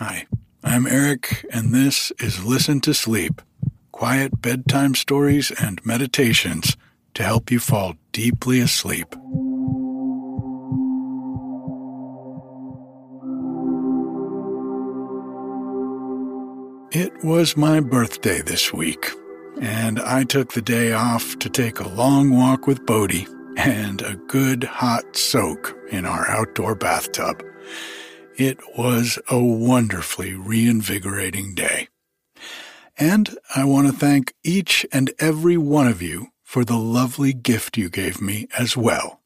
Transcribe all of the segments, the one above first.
Hi, I'm Eric, and this is Listen to Sleep quiet bedtime stories and meditations to help you fall deeply asleep. It was my birthday this week, and I took the day off to take a long walk with Bodie and a good hot soak in our outdoor bathtub. It was a wonderfully reinvigorating day. And I want to thank each and every one of you for the lovely gift you gave me as well.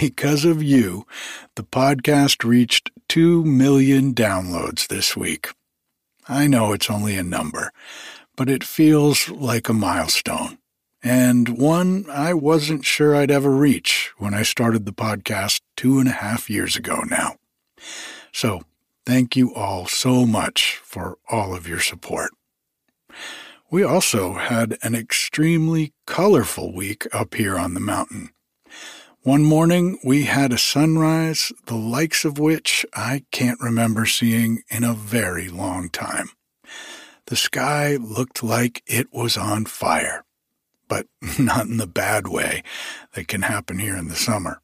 Because of you, the podcast reached 2 million downloads this week. I know it's only a number, but it feels like a milestone, and one I wasn't sure I'd ever reach when I started the podcast two and a half years ago now. So, thank you all so much for all of your support. We also had an extremely colorful week up here on the mountain. One morning, we had a sunrise, the likes of which I can't remember seeing in a very long time. The sky looked like it was on fire, but not in the bad way that can happen here in the summer.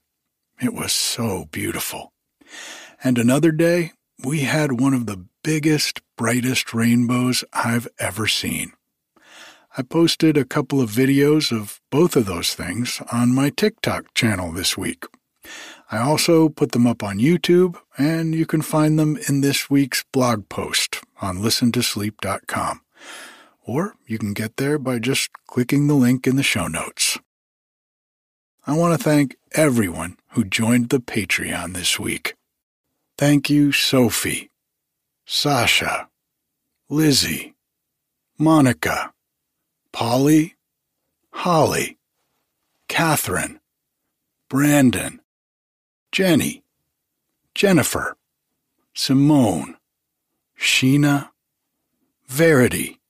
It was so beautiful. And another day, we had one of the biggest, brightest rainbows I've ever seen. I posted a couple of videos of both of those things on my TikTok channel this week. I also put them up on YouTube, and you can find them in this week's blog post on listentosleep.com. Or you can get there by just clicking the link in the show notes. I want to thank everyone who joined the Patreon this week. Thank you, Sophie, Sasha, Lizzie, Monica, Polly, Holly, Catherine, Brandon, Jenny, Jennifer, Simone, Sheena, Verity,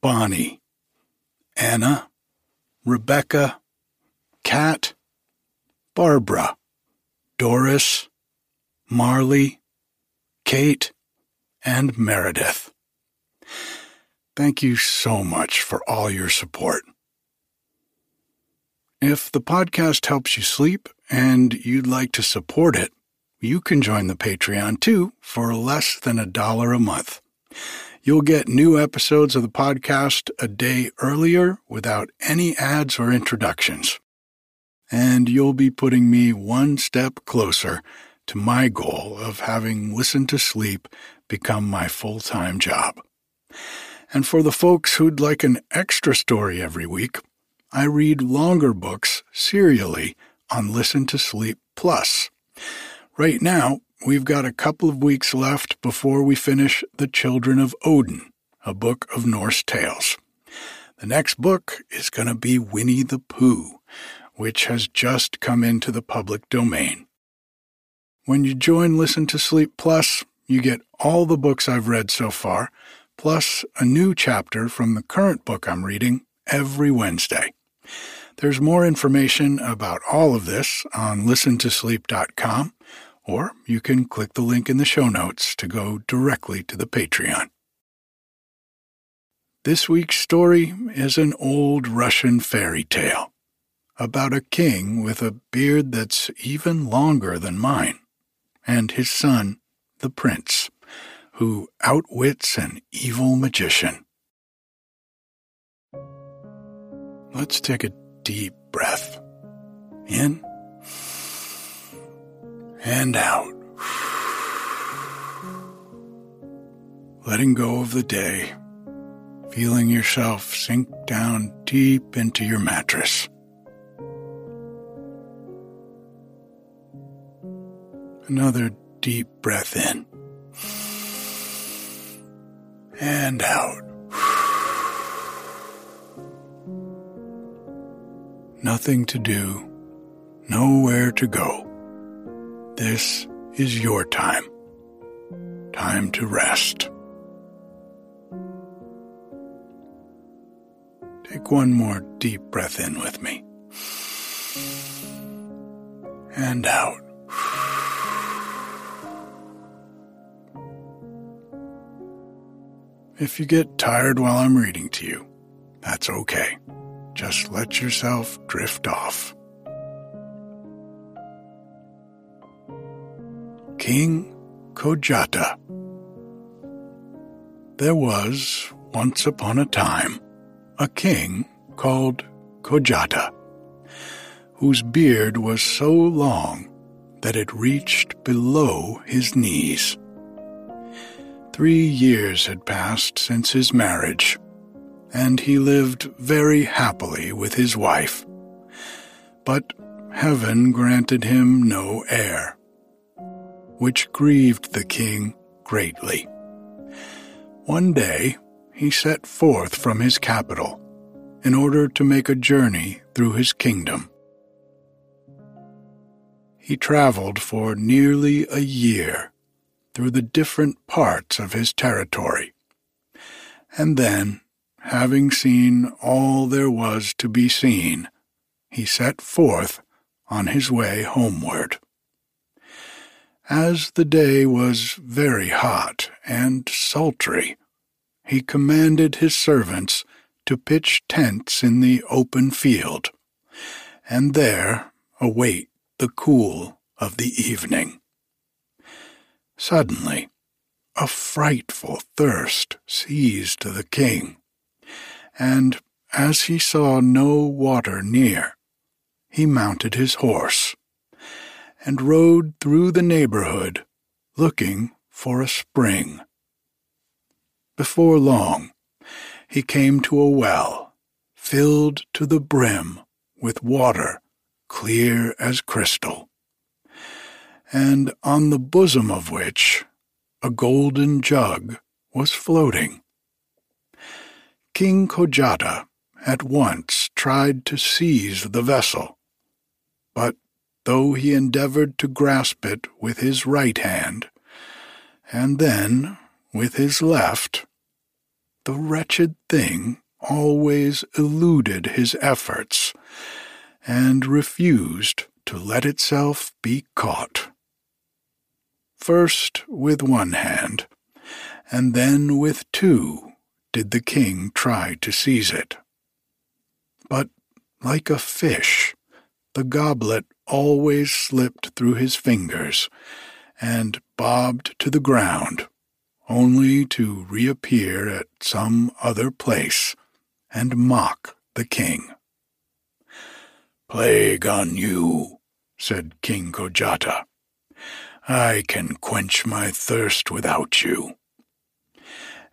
Bonnie, Anna, Rebecca, Kat, Barbara, Doris, Marley, Kate, and Meredith. Thank you so much for all your support. If the podcast helps you sleep and you'd like to support it, you can join the Patreon too for less than a dollar a month. You'll get new episodes of the podcast a day earlier without any ads or introductions. And you'll be putting me one step closer to my goal of having Listen to Sleep become my full time job. And for the folks who'd like an extra story every week, I read longer books serially on Listen to Sleep Plus. Right now, we've got a couple of weeks left before we finish The Children of Odin, a book of Norse tales. The next book is going to be Winnie the Pooh, which has just come into the public domain. When you join Listen to Sleep Plus, you get all the books I've read so far plus a new chapter from the current book I'm reading every Wednesday. There's more information about all of this on listentosleep.com, or you can click the link in the show notes to go directly to the Patreon. This week's story is an old Russian fairy tale about a king with a beard that's even longer than mine, and his son, the prince who outwits an evil magician. Let's take a deep breath in and out. Letting go of the day, feeling yourself sink down deep into your mattress. Another deep breath in and out. Nothing to do, nowhere to go. This is your time. Time to rest. Take one more deep breath in with me. And out. If you get tired while I'm reading to you, that's okay. Just let yourself drift off. King Kojata. There was, once upon a time, a king called Kojata, whose beard was so long that it reached below his knees. Three years had passed since his marriage, and he lived very happily with his wife. But heaven granted him no heir which grieved the king greatly. One day he set forth from his capital in order to make a journey through his kingdom. He traveled for nearly a year through the different parts of his territory, and then, having seen all there was to be seen, he set forth on his way homeward. As the day was very hot and sultry, he commanded his servants to pitch tents in the open field, and there await the cool of the evening. Suddenly, a frightful thirst seized the king, and as he saw no water near, he mounted his horse and rode through the neighborhood looking for a spring. Before long, he came to a well filled to the brim with water clear as crystal, and on the bosom of which a golden jug was floating. King Kojata at once tried to seize the vessel, but though he endeavored to grasp it with his right hand, and then with his left, the wretched thing always eluded his efforts and refused to let itself be caught. First with one hand, and then with two, did the king try to seize it. But like a fish, the goblet always slipped through his fingers and bobbed to the ground, only to reappear at some other place and mock the king. Plague on you, said King Kojata. I can quench my thirst without you.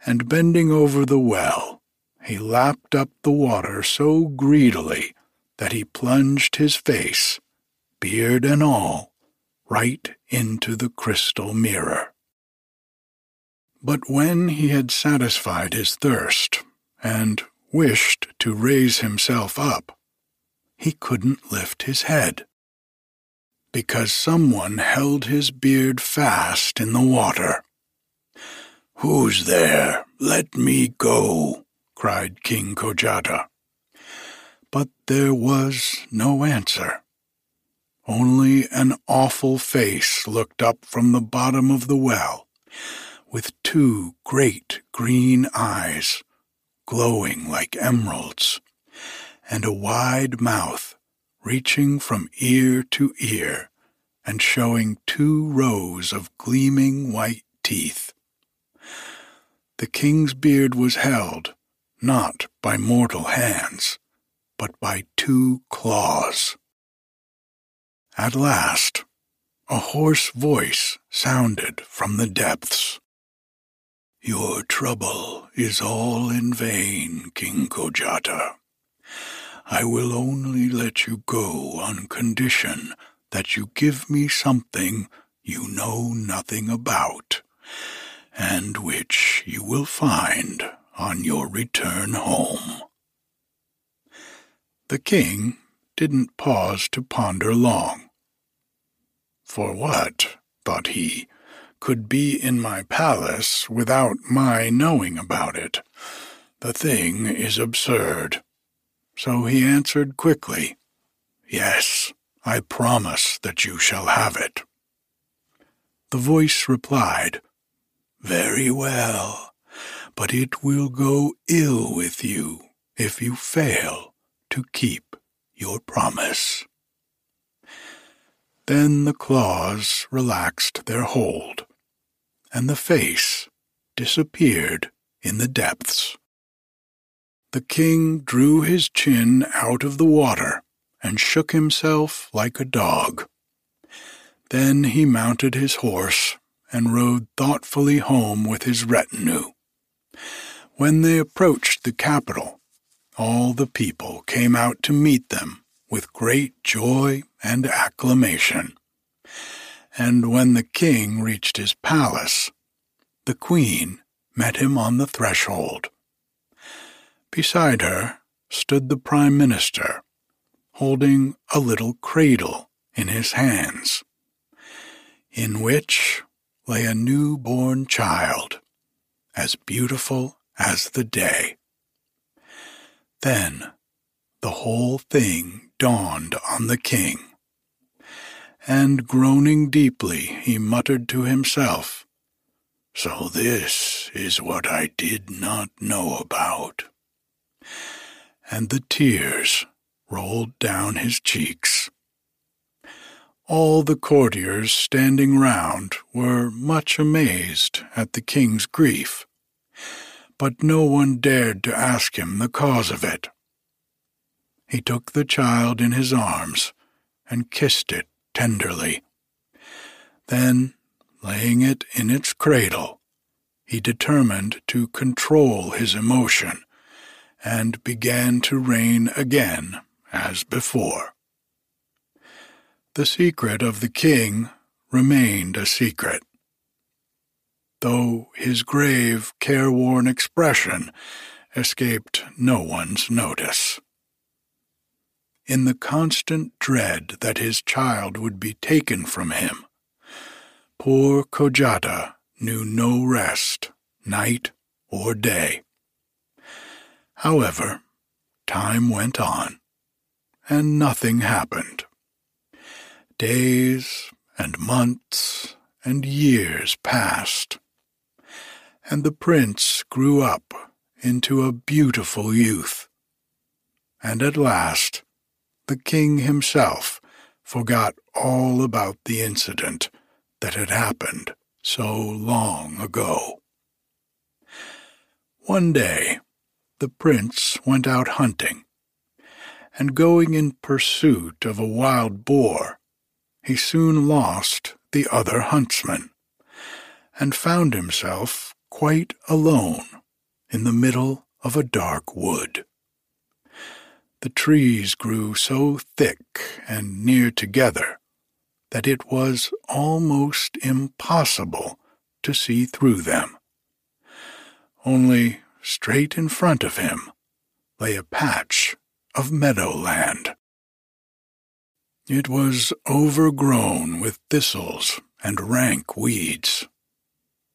And bending over the well, he lapped up the water so greedily that he plunged his face, beard and all, right into the crystal mirror. But when he had satisfied his thirst and wished to raise himself up, he couldn't lift his head, because someone held his beard fast in the water. Who's there? Let me go, cried King Kojata but there was no answer. Only an awful face looked up from the bottom of the well, with two great green eyes, glowing like emeralds, and a wide mouth reaching from ear to ear and showing two rows of gleaming white teeth. The king's beard was held, not by mortal hands, but by two claws. At last, a hoarse voice sounded from the depths. Your trouble is all in vain, King Kojata. I will only let you go on condition that you give me something you know nothing about, and which you will find on your return home. The king didn't pause to ponder long. For what, thought he, could be in my palace without my knowing about it? The thing is absurd. So he answered quickly, Yes, I promise that you shall have it. The voice replied, Very well, but it will go ill with you if you fail to keep your promise. Then the claws relaxed their hold, and the face disappeared in the depths. The king drew his chin out of the water and shook himself like a dog. Then he mounted his horse and rode thoughtfully home with his retinue. When they approached the capital, all the people came out to meet them with great joy and acclamation. And when the king reached his palace, the queen met him on the threshold. Beside her stood the prime minister, holding a little cradle in his hands, in which lay a new-born child, as beautiful as the day. Then the whole thing dawned on the king, and groaning deeply, he muttered to himself, So this is what I did not know about. And the tears rolled down his cheeks. All the courtiers standing round were much amazed at the king's grief, but no one dared to ask him the cause of it. He took the child in his arms and kissed it tenderly. Then, laying it in its cradle, he determined to control his emotion and began to reign again as before. The secret of the king remained a secret, though his grave, careworn expression escaped no one's notice. In the constant dread that his child would be taken from him, poor Kojata knew no rest, night or day. However, time went on, and nothing happened. Days and months and years passed, and the prince grew up into a beautiful youth. And at last, the king himself forgot all about the incident that had happened so long ago. One day, the prince went out hunting, and going in pursuit of a wild boar, he soon lost the other huntsman, and found himself quite alone in the middle of a dark wood. The trees grew so thick and near together that it was almost impossible to see through them. Only straight in front of him lay a patch of meadowland. It was overgrown with thistles and rank weeds,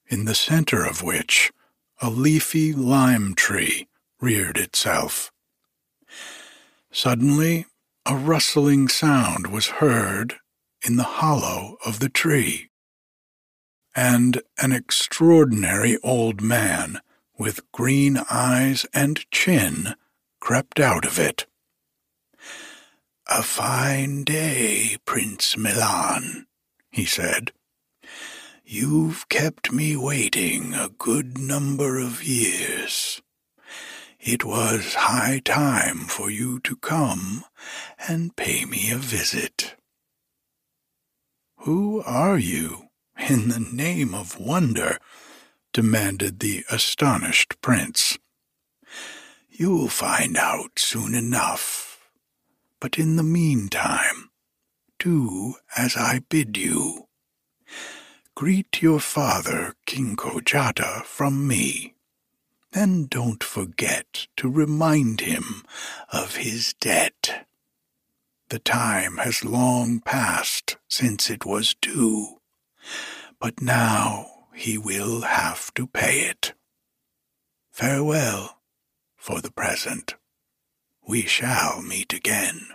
in the center of which a leafy lime tree reared itself. Suddenly, a rustling sound was heard in the hollow of the tree, and an extraordinary old man with green eyes and chin crept out of it. A fine day, Prince Milan, he said. You've kept me waiting a good number of years. It was high time for you to come and pay me a visit. Who are you, in the name of wonder? Demanded the astonished prince. You'll find out soon enough but in the meantime, do as I bid you. Greet your father, King Kojata, from me, and don't forget to remind him of his debt. The time has long passed since it was due, but now he will have to pay it. Farewell for the present we shall meet again.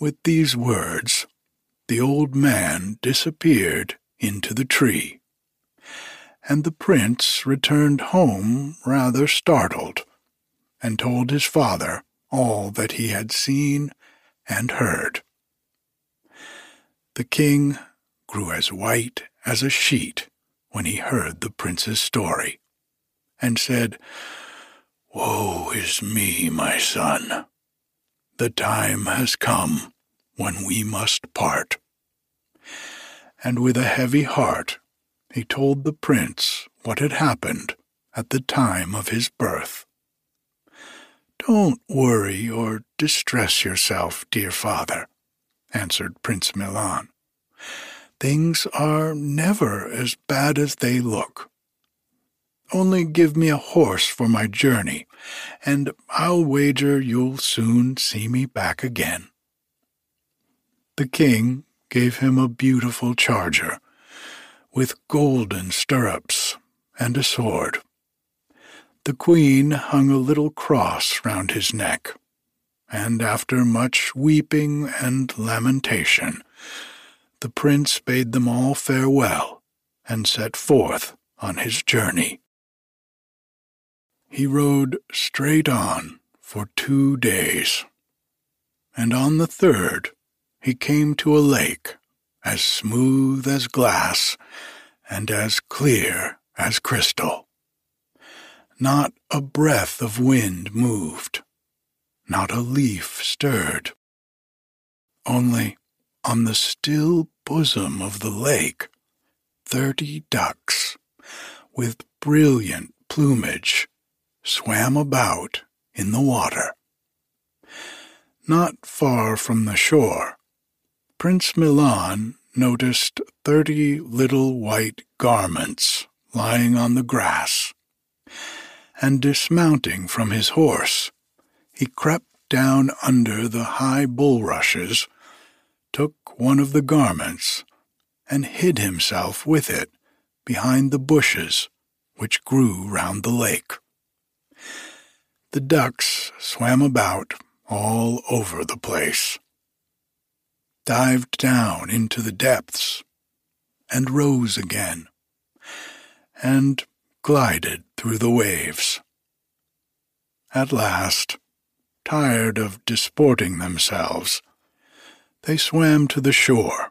With these words, the old man disappeared into the tree, and the prince returned home rather startled, and told his father all that he had seen and heard. The king grew as white as a sheet when he heard the prince's story, and said, Woe is me, my son. The time has come when we must part. And with a heavy heart he told the prince what had happened at the time of his birth. Don't worry or distress yourself, dear father, answered Prince Milan. Things are never as bad as they look. Only give me a horse for my journey, and I'll wager you'll soon see me back again. The king gave him a beautiful charger with golden stirrups and a sword. The queen hung a little cross round his neck, and after much weeping and lamentation, the prince bade them all farewell and set forth on his journey. He rode straight on for two days, and on the third he came to a lake as smooth as glass and as clear as crystal. Not a breath of wind moved, not a leaf stirred. Only on the still bosom of the lake, thirty ducks, with brilliant plumage, swam about in the water. Not far from the shore, Prince Milan noticed thirty little white garments lying on the grass, and dismounting from his horse, he crept down under the high bulrushes, took one of the garments, and hid himself with it behind the bushes which grew round the lake. The ducks swam about all over the place dived down into the depths, and rose again, and glided through the waves. At last, tired of disporting themselves, they swam to the shore,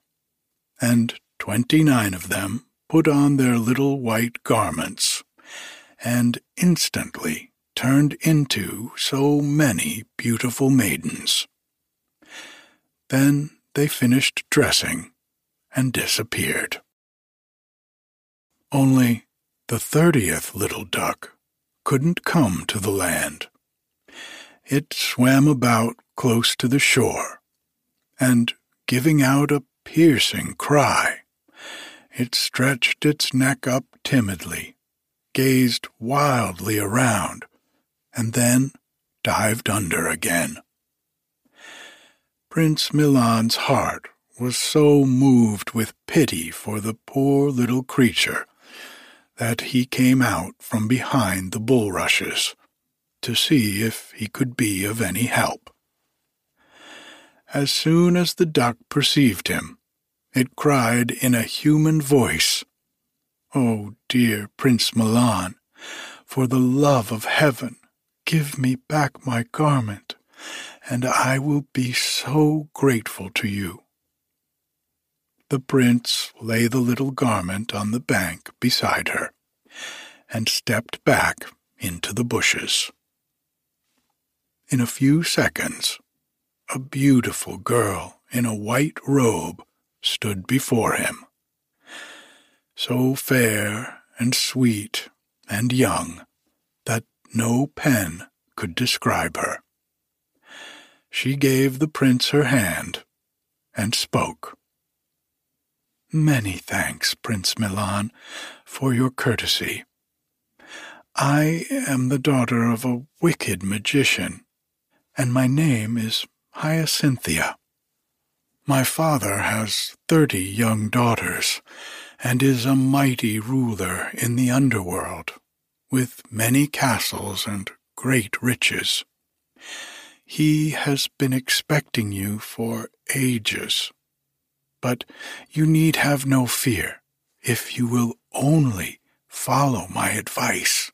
and twenty-nine of them put on their little white garments, and instantly turned into so many beautiful maidens. Then they finished dressing and disappeared. Only the thirtieth little duck couldn't come to the land. It swam about close to the shore, and giving out a piercing cry, it stretched its neck up timidly, gazed wildly around, and then dived under again. Prince Milan's heart was so moved with pity for the poor little creature that he came out from behind the bulrushes to see if he could be of any help. As soon as the duck perceived him, it cried in a human voice, Oh, dear Prince Milan, for the love of heaven, give me back my garment and I will be so grateful to you. The prince lay the little garment on the bank beside her, and stepped back into the bushes. In a few seconds, a beautiful girl in a white robe stood before him. So fair and sweet and young that no pen could describe her. She gave the prince her hand and spoke. Many thanks, Prince Milan, for your courtesy. I am the daughter of a wicked magician, and my name is Hyacinthia. My father has thirty young daughters, and is a mighty ruler in the underworld, with many castles and great riches. He has been expecting you for ages. But you need have no fear if you will only follow my advice.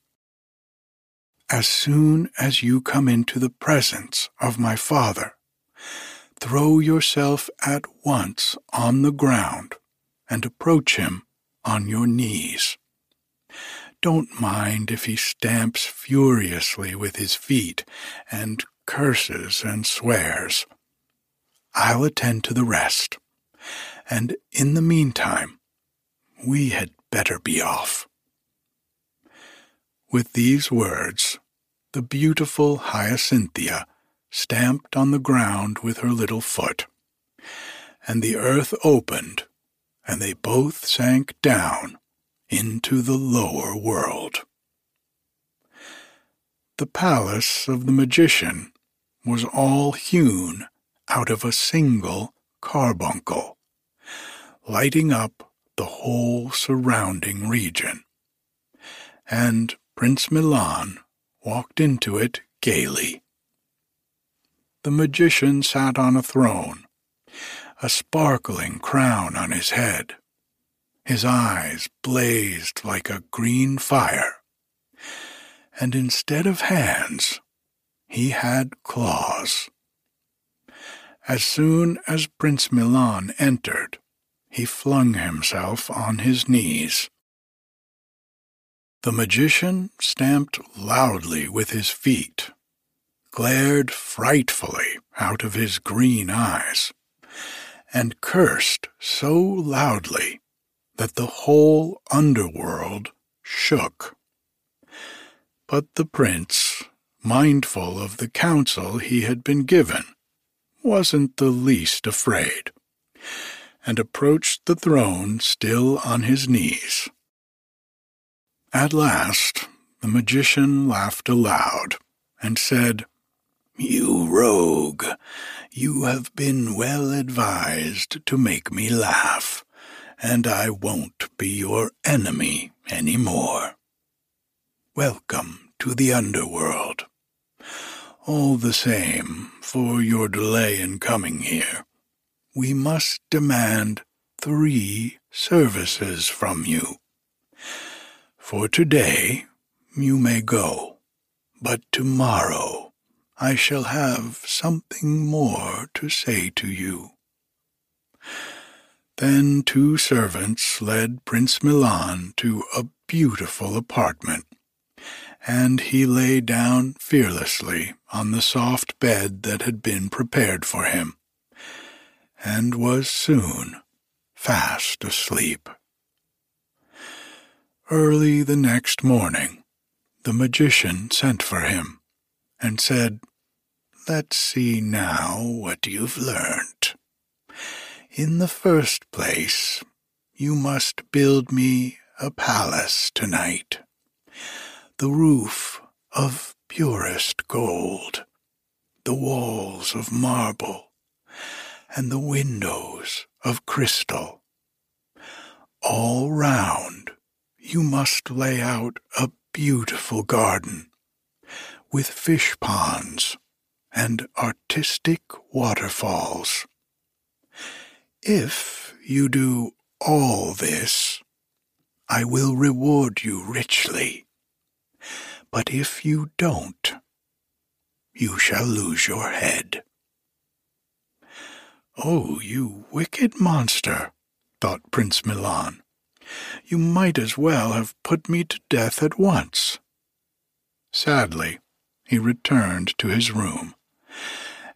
As soon as you come into the presence of my Father, throw yourself at once on the ground and approach him on your knees. Don't mind if he stamps furiously with his feet and curses and swears. I'll attend to the rest, and in the meantime, we had better be off. With these words, the beautiful Hyacinthia stamped on the ground with her little foot, and the earth opened, and they both sank down into the lower world. The palace of the magician was all hewn out of a single carbuncle, lighting up the whole surrounding region. And Prince Milan walked into it gaily. The magician sat on a throne, a sparkling crown on his head, his eyes blazed like a green fire, and instead of hands, he had claws. As soon as Prince Milan entered, he flung himself on his knees. The magician stamped loudly with his feet, glared frightfully out of his green eyes, and cursed so loudly that the whole underworld shook. But the prince, mindful of the counsel he had been given, wasn't the least afraid, and approached the throne still on his knees. At last the magician laughed aloud and said, You rogue, you have been well advised to make me laugh and I won't be your enemy any more. Welcome to the underworld. All the same, for your delay in coming here, we must demand three services from you. For today you may go, but tomorrow I shall have something more to say to you. Then two servants led Prince Milan to a beautiful apartment, and he lay down fearlessly on the soft bed that had been prepared for him, and was soon fast asleep. Early the next morning, the magician sent for him and said, Let's see now what you've learnt. In the first place, you must build me a palace tonight, the roof of purest gold, the walls of marble, and the windows of crystal. All round, you must lay out a beautiful garden with fish ponds and artistic waterfalls if you do all this, I will reward you richly. But if you don't, you shall lose your head. Oh, you wicked monster, thought Prince Milan. You might as well have put me to death at once. Sadly, he returned to his room,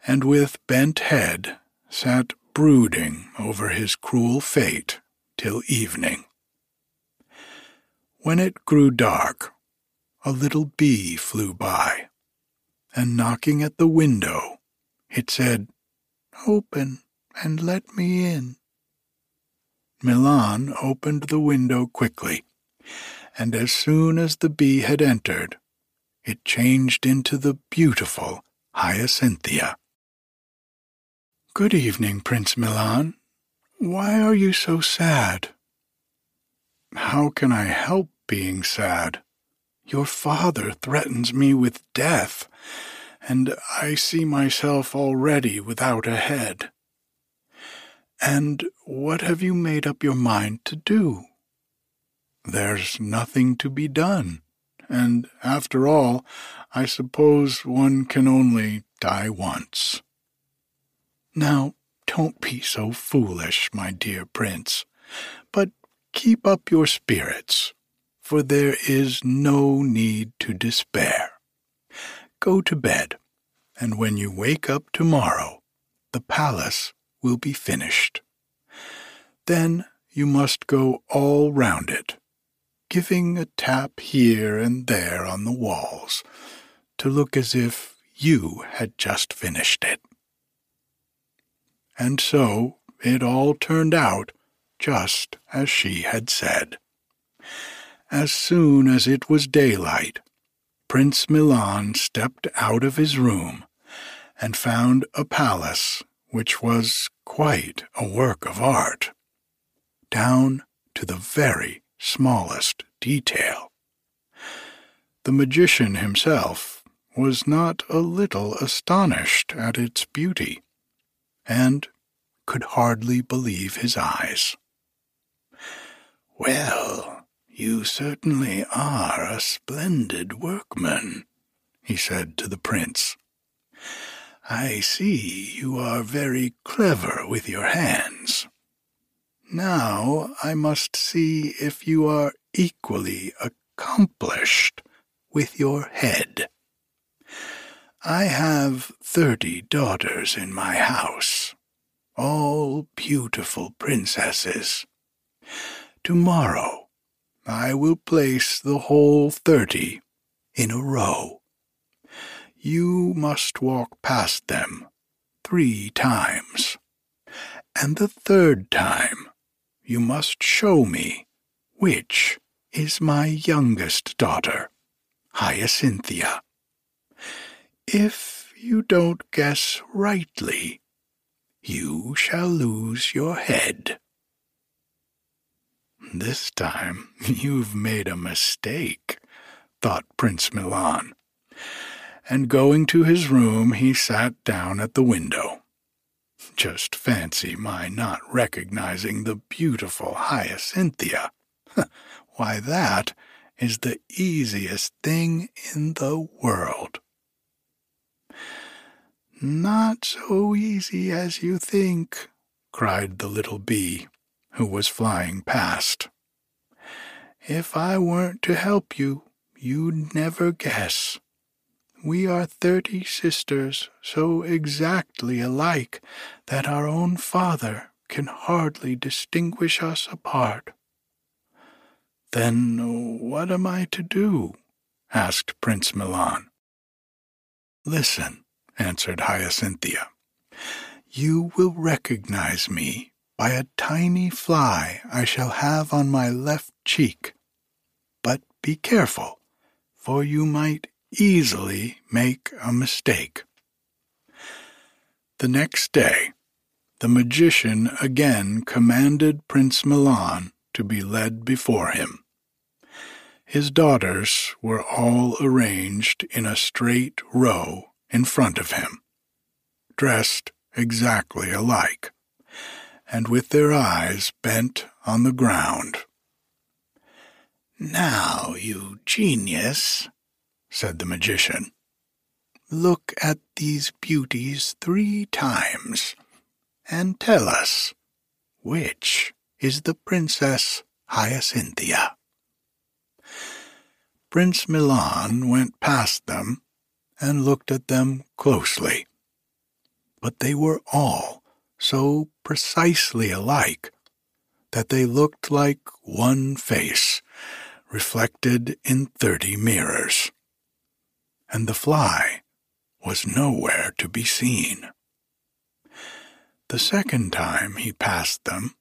and with bent head sat brooding over his cruel fate till evening. When it grew dark, a little bee flew by, and knocking at the window, it said, Open and let me in. Milan opened the window quickly, and as soon as the bee had entered, it changed into the beautiful Hyacinthia. Good evening, Prince Milan. Why are you so sad? How can I help being sad? Your father threatens me with death, and I see myself already without a head. And what have you made up your mind to do? there's nothing to be done. And after all, I suppose one can only die once. Now, don't be so foolish, my dear prince, but keep up your spirits, for there is no need to despair. Go to bed, and when you wake up tomorrow, the palace will be finished. Then you must go all round it, giving a tap here and there on the walls, to look as if you had just finished it. And so it all turned out just as she had said. As soon as it was daylight, Prince Milan stepped out of his room and found a palace which was quite a work of art, down to the very smallest detail. The magician himself was not a little astonished at its beauty, and could hardly believe his eyes. Well, you certainly are a splendid workman, he said to the prince. I see you are very clever with your hands. Now I must see if you are equally accomplished with your head. I have thirty daughters in my house, all beautiful princesses. Tomorrow I will place the whole thirty in a row. You must walk past them three times, and the third time you must show me which is my youngest daughter, Hyacinthia. If you don't guess rightly, you shall lose your head. This time you've made a mistake, thought Prince Milan, and going to his room he sat down at the window. Just fancy my not recognizing the beautiful Hyacinthia. Why, that is the easiest thing in the world. Not so easy as you think, cried the little bee, who was flying past. If I weren't to help you, you'd never guess. We are thirty sisters so exactly alike that our own father can hardly distinguish us apart. Then what am I to do? asked Prince Milan. Listen, answered Hyacinthia. You will recognize me by a tiny fly I shall have on my left cheek. But be careful, for you might easily make a mistake. The next day, the magician again commanded Prince Milan to be led before him. His daughters were all arranged in a straight row in front of him, dressed exactly alike, and with their eyes bent on the ground. Now, you genius, said the magician, look at these beauties three times, and tell us which is the Princess Hyacinthia. Prince Milan went past them and looked at them closely. But they were all so precisely alike that they looked like one face reflected in thirty mirrors. And the fly was nowhere to be seen. The second time he passed them,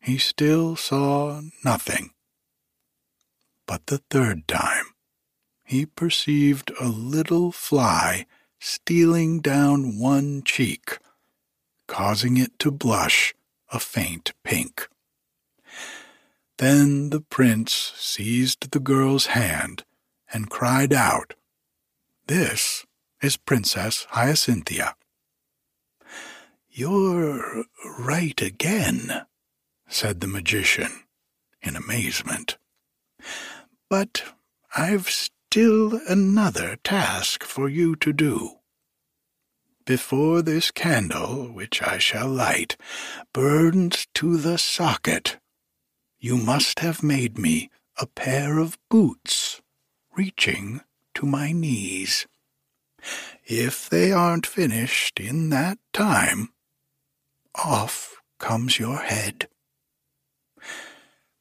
he still saw nothing. But the third time, he perceived a little fly stealing down one cheek, causing it to blush a faint pink. Then the prince seized the girl's hand and cried out, This is Princess Hyacinthia. You're right again, said the magician in amazement. But I've still another task for you to do. Before this candle, which I shall light, burns to the socket, you must have made me a pair of boots reaching to my knees. If they aren't finished in that time, off comes your head.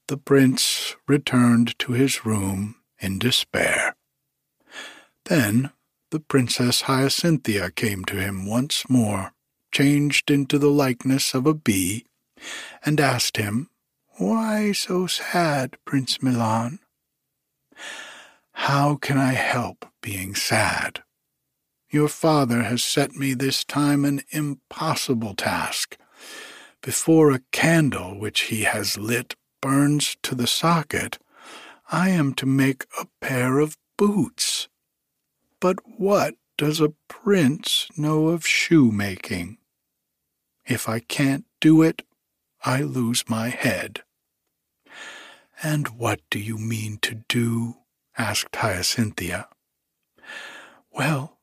The prince returned to his room in despair. Then the Princess Hyacinthia came to him once more, changed into the likeness of a bee, and asked him, Why so sad, Prince Milan? How can I help being sad? Your father has set me this time an impossible task. Before a candle which he has lit burns to the socket, I am to make a pair of boots. But what does a prince know of shoemaking? If I can't do it, I lose my head. And what do you mean to do? Asked Hyacinthia. Well,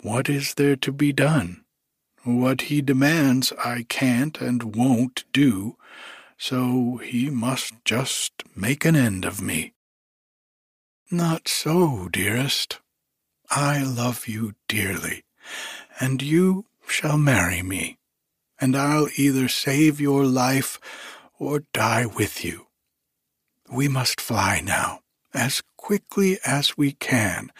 what is there to be done? What he demands I can't and won't do, so he must just make an end of me. Not so, dearest. I love you dearly, and you shall marry me, and I'll either save your life or die with you. We must fly now, as quickly as we can,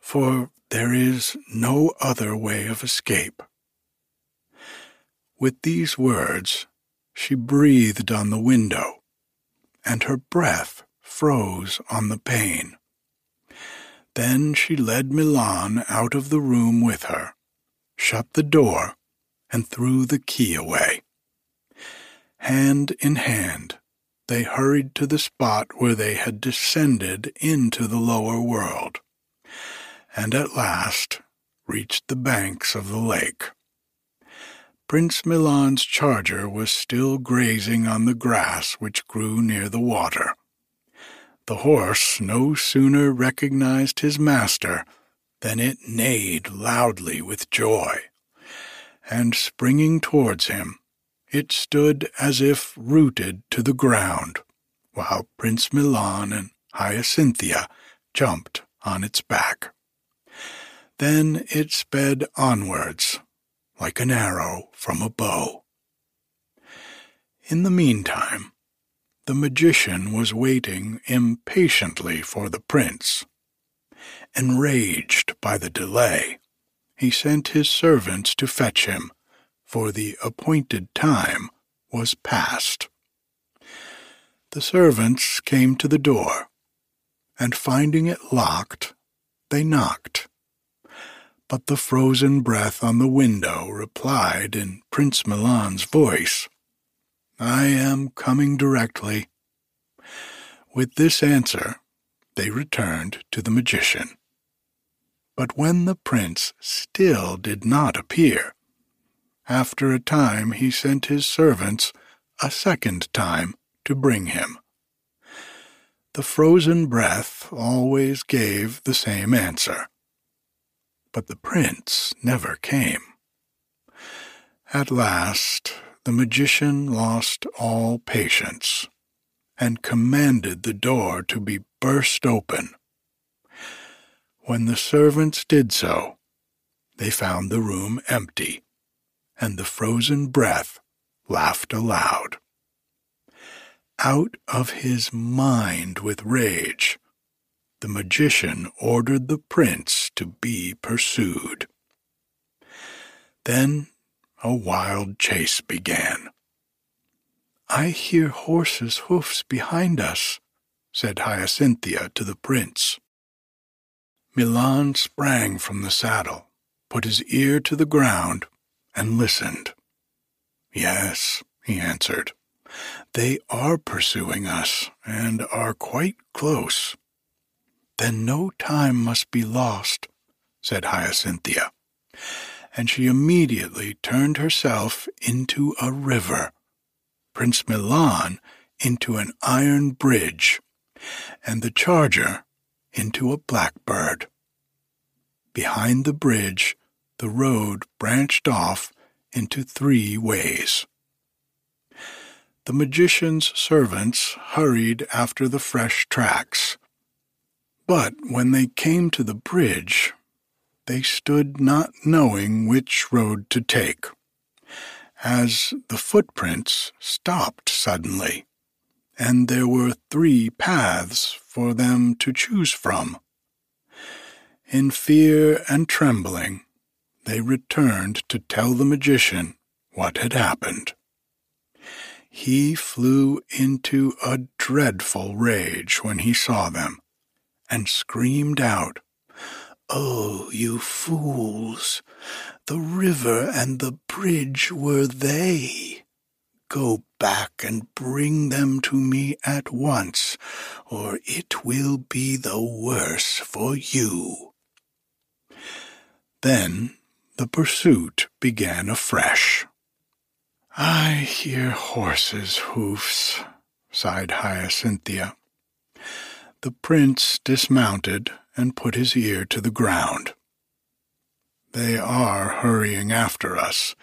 for there is no other way of escape. With these words, she breathed on the window, and her breath froze on the pane. Then she led Milan out of the room with her, shut the door, and threw the key away. Hand in hand, they hurried to the spot where they had descended into the lower world and at last reached the banks of the lake. Prince Milan's charger was still grazing on the grass which grew near the water. The horse no sooner recognized his master than it neighed loudly with joy, and springing towards him, it stood as if rooted to the ground, while Prince Milan and Hyacinthia jumped on its back. Then it sped onwards, like an arrow from a bow. In the meantime, the magician was waiting impatiently for the prince. Enraged by the delay, he sent his servants to fetch him, for the appointed time was past. The servants came to the door, and finding it locked, they knocked but the frozen breath on the window replied in Prince Milan's voice, I am coming directly. With this answer, they returned to the magician. But when the prince still did not appear, after a time he sent his servants a second time to bring him. The frozen breath always gave the same answer but the prince never came. At last the magician lost all patience and commanded the door to be burst open. When the servants did so, they found the room empty, and the frozen breath laughed aloud. Out of his mind with rage, the magician ordered the prince to be pursued. Then a wild chase began. I hear horses' hoofs behind us, said Hyacinthia to the prince. Milan sprang from the saddle, put his ear to the ground, and listened. Yes, he answered, they are pursuing us and are quite close. Then no time must be lost, said Hyacinthia, and she immediately turned herself into a river, Prince Milan into an iron bridge and the charger into a blackbird. Behind the bridge, the road branched off into three ways. The magician's servants hurried after the fresh tracks. But when they came to the bridge, they stood not knowing which road to take, as the footprints stopped suddenly, and there were three paths for them to choose from. In fear and trembling, they returned to tell the magician what had happened. He flew into a dreadful rage when he saw them, and screamed out, Oh, you fools! The river and the bridge were they. Go back and bring them to me at once, or it will be the worse for you. Then the pursuit began afresh. I hear horses' hoofs, sighed Hyacinthia. The prince dismounted and put his ear to the ground. They are hurrying after us,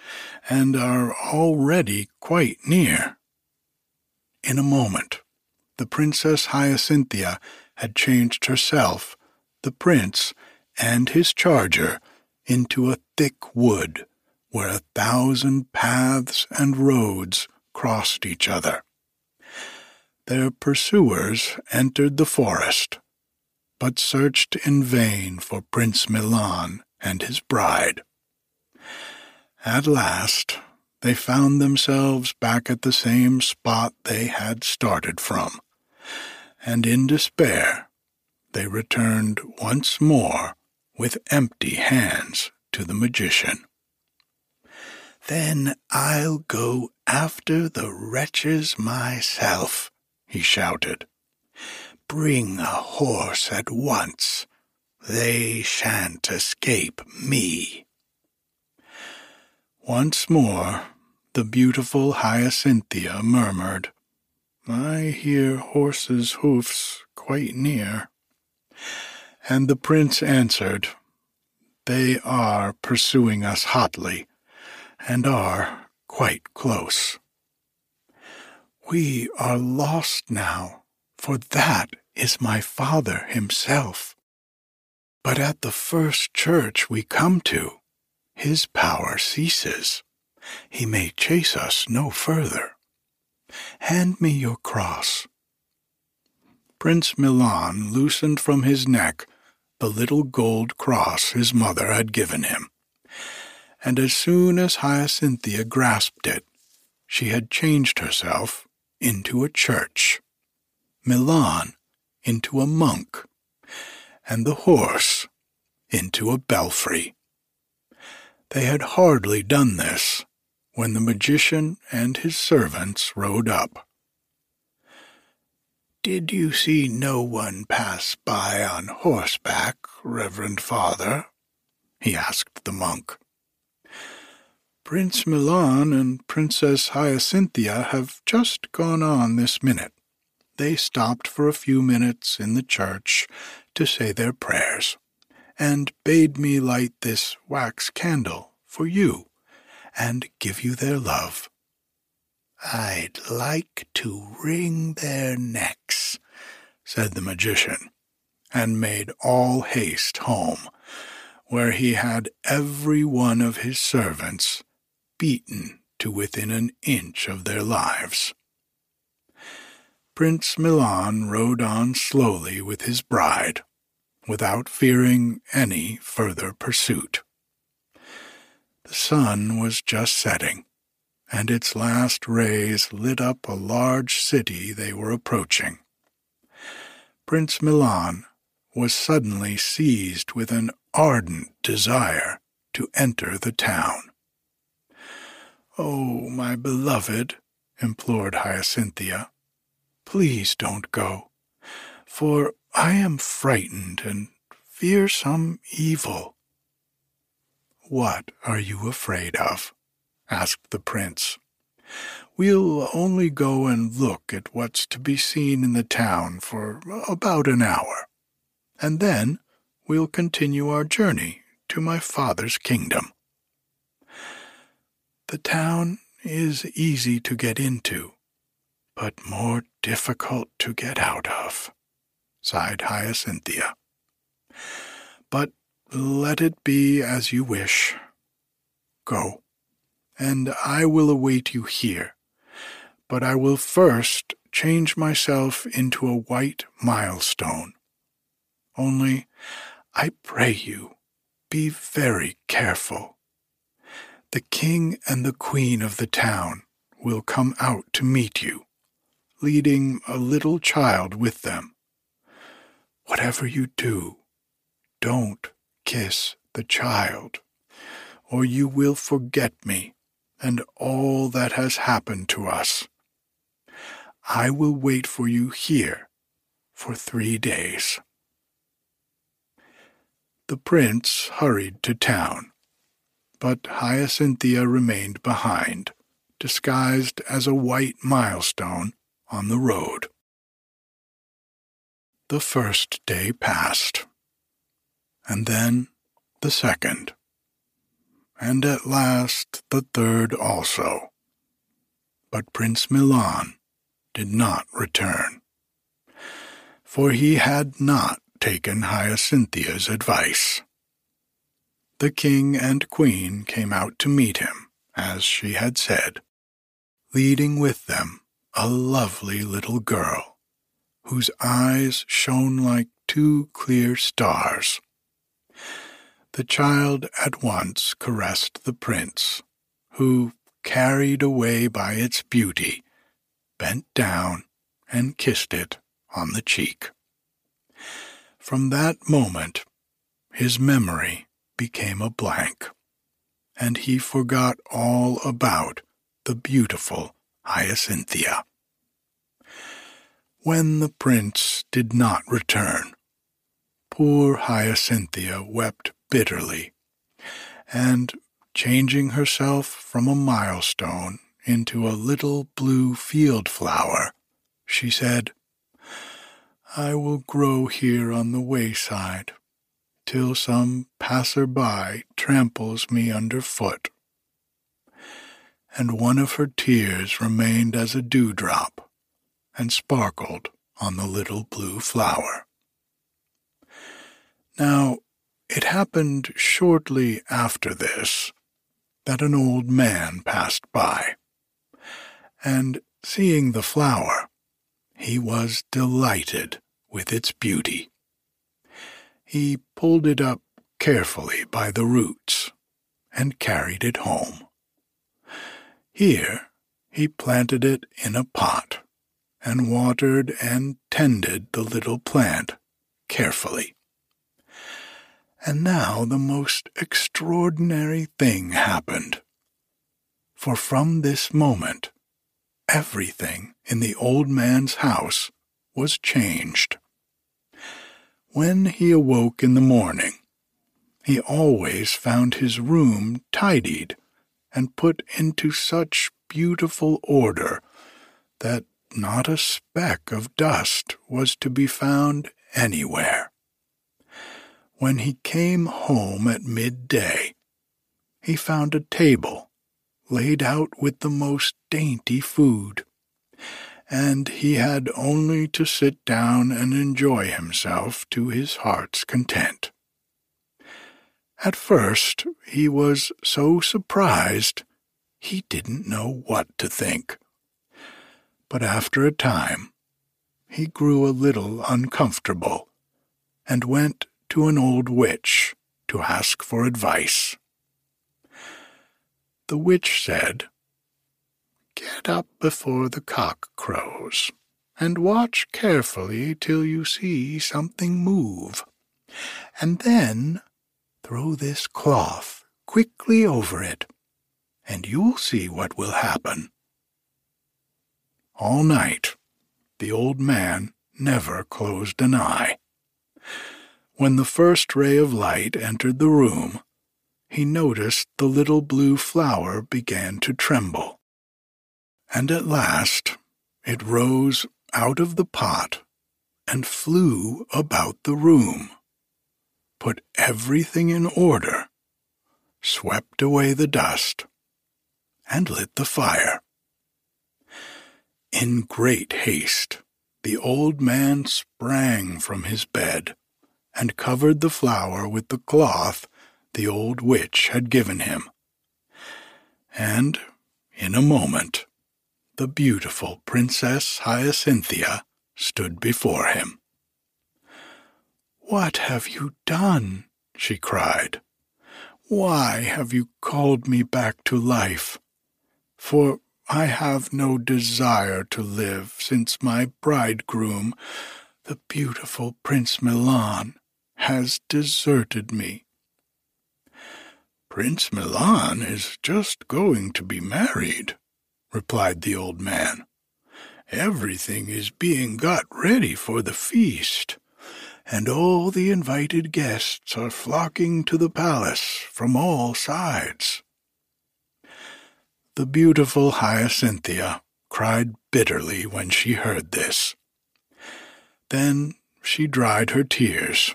and are already quite near. In a moment, the Princess Hyacinthia had changed herself, the prince, and his charger into a thick wood where a thousand paths and roads crossed each other. Their pursuers entered the forest, but searched in vain for Prince Milan and his bride. At last, they found themselves back at the same spot they had started from, and in despair they returned once more with empty hands to the magician. Then I'll go after the wretches myself, he shouted. Bring a horse at once. They shan't escape me. Once more the beautiful Hyacinthia murmured, I hear horses' hoofs quite near. And the prince answered, They are pursuing us hotly, and are quite close. We are lost now, for that is my father himself. But at the first church we come to, his power ceases. He may chase us no further. Hand me your cross. Prince Milan loosened from his neck the little gold cross his mother had given him. And as soon as Hyacinthia grasped it, she had changed herself into a church, Milan into a monk, and the horse into a belfry. They had hardly done this when the magician and his servants rode up. Did you see no one pass by on horseback, Reverend Father? he asked the monk. Prince Milan and Princess Hyacinthia have just gone on this minute. They stopped for a few minutes in the church to say their prayers, and bade me light this wax candle for you, and give you their love. I'd like to wring their necks, said the magician, and made all haste home, where he had every one of his servants beaten to within an inch of their lives. Prince Milan rode on slowly with his bride, without fearing any further pursuit. The sun was just setting and its last rays lit up a large city they were approaching. Prince Milan was suddenly seized with an ardent desire to enter the town. Oh, my beloved, implored Hyacinthia, please don't go, for I am frightened and fear some evil. What are you afraid of? asked the prince. We'll only go and look at what's to be seen in the town for about an hour, and then we'll continue our journey to my father's kingdom. The town is easy to get into, but more difficult to get out of, sighed Hyacinthia. But let it be as you wish. Go, and I will await you here, but I will first change myself into a white milestone. Only, I pray you, be very careful. The king and the queen of the town will come out to meet you, leading a little child with them. Whatever you do, don't kiss the child, or you will forget me and all that has happened to us. I will wait for you here for three days. The prince hurried to town, but Hyacinthia remained behind, disguised as a white milestone on the road. The first day passed and then the second, and at last the third also. But Prince Milan did not return, for he had not taken Hyacinthia's advice. The king and queen came out to meet him, as she had said, leading with them a lovely little girl, whose eyes shone like two clear stars. The child at once caressed the prince, who, carried away by its beauty, bent down and kissed it on the cheek. From that moment, his memory became a blank, and he forgot all about the beautiful Hyacinthia. When the prince did not return, poor Hyacinthia wept bitterly, and changing herself from a milestone into a little blue field flower, she said, I will grow here on the wayside till some passer-by tramples me under foot. And one of her tears remained as a dewdrop and sparkled on the little blue flower. Now, it happened shortly after this that an old man passed by, and seeing the flower, he was delighted with its beauty. He pulled it up carefully by the roots and carried it home. Here he planted it in a pot and watered and tended the little plant carefully. And now the most extraordinary thing happened. For from this moment, everything in the old man's house was changed. When he awoke in the morning, he always found his room tidied and put into such beautiful order that not a speck of dust was to be found anywhere when he came home at midday, he found a table laid out with the most dainty food, and he had only to sit down and enjoy himself to his heart's content. At first he was so surprised he didn't know what to think. But after a time he grew a little uncomfortable and went to an old witch to ask for advice. The witch said, Get up before the cock crows, and watch carefully till you see something move, and then throw this cloth quickly over it, and you'll see what will happen. All night the old man never closed an eye. When the first ray of light entered the room, he noticed the little blue flower began to tremble. and at last it rose out of the pot and flew about the room, put everything in order, swept away the dust, and lit the fire. In great haste, the old man sprang from his bed and covered the flower with the cloth the old witch had given him. And in a moment, the beautiful Princess Hyacinthia stood before him. What have you done? she cried. Why have you called me back to life? For I have no desire to live since my bridegroom, the beautiful Prince Milan, has deserted me. Prince Milan is just going to be married, replied the old man. Everything is being got ready for the feast, and all the invited guests are flocking to the palace from all sides. The beautiful Hyacinthia cried bitterly when she heard this. Then she dried her tears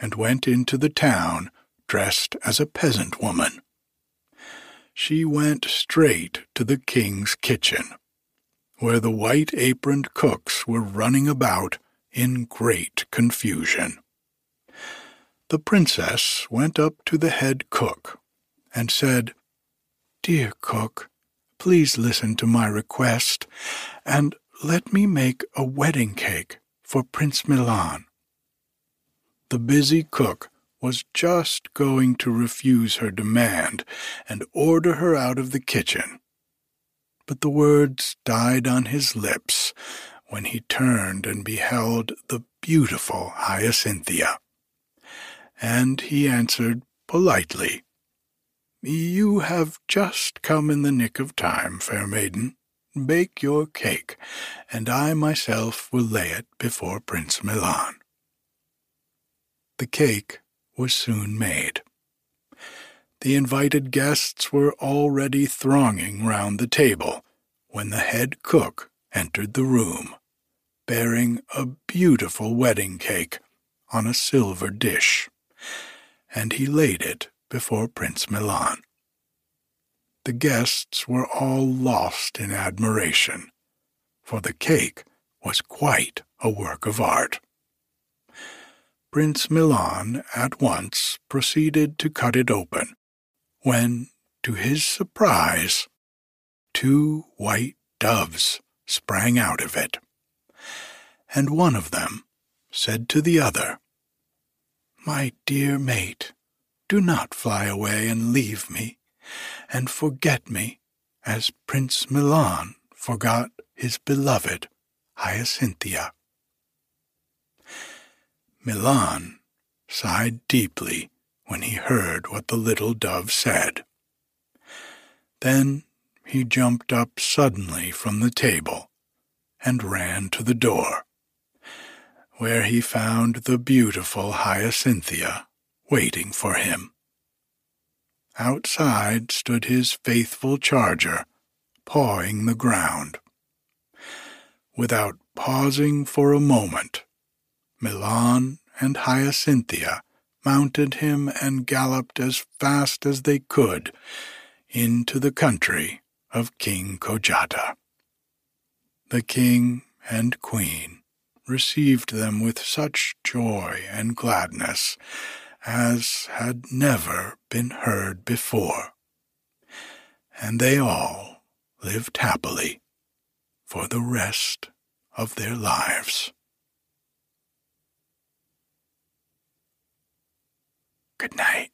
and went into the town dressed as a peasant woman. She went straight to the king's kitchen, where the white aproned cooks were running about in great confusion. The princess went up to the head cook and said, Dear cook, please listen to my request, and let me make a wedding cake for Prince Milan. The busy cook was just going to refuse her demand and order her out of the kitchen. But the words died on his lips when he turned and beheld the beautiful Hyacinthia. And he answered politely, you have just come in the nick of time, fair maiden. Bake your cake, and I myself will lay it before Prince Milan. The cake was soon made. The invited guests were already thronging round the table when the head cook entered the room, bearing a beautiful wedding cake on a silver dish, and he laid it before Prince Milan. The guests were all lost in admiration, for the cake was quite a work of art. Prince Milan at once proceeded to cut it open, when, to his surprise, two white doves sprang out of it, and one of them said to the other, My dear mate, do not fly away and leave me, and forget me, as Prince Milan forgot his beloved Hyacinthia. Milan sighed deeply when he heard what the little dove said. Then he jumped up suddenly from the table and ran to the door, where he found the beautiful Hyacinthia waiting for him. Outside stood his faithful charger, pawing the ground. Without pausing for a moment, Milan and Hyacinthia mounted him and galloped as fast as they could into the country of King Kojata. The king and queen received them with such joy and gladness as had never been heard before. And they all lived happily for the rest of their lives. Good night.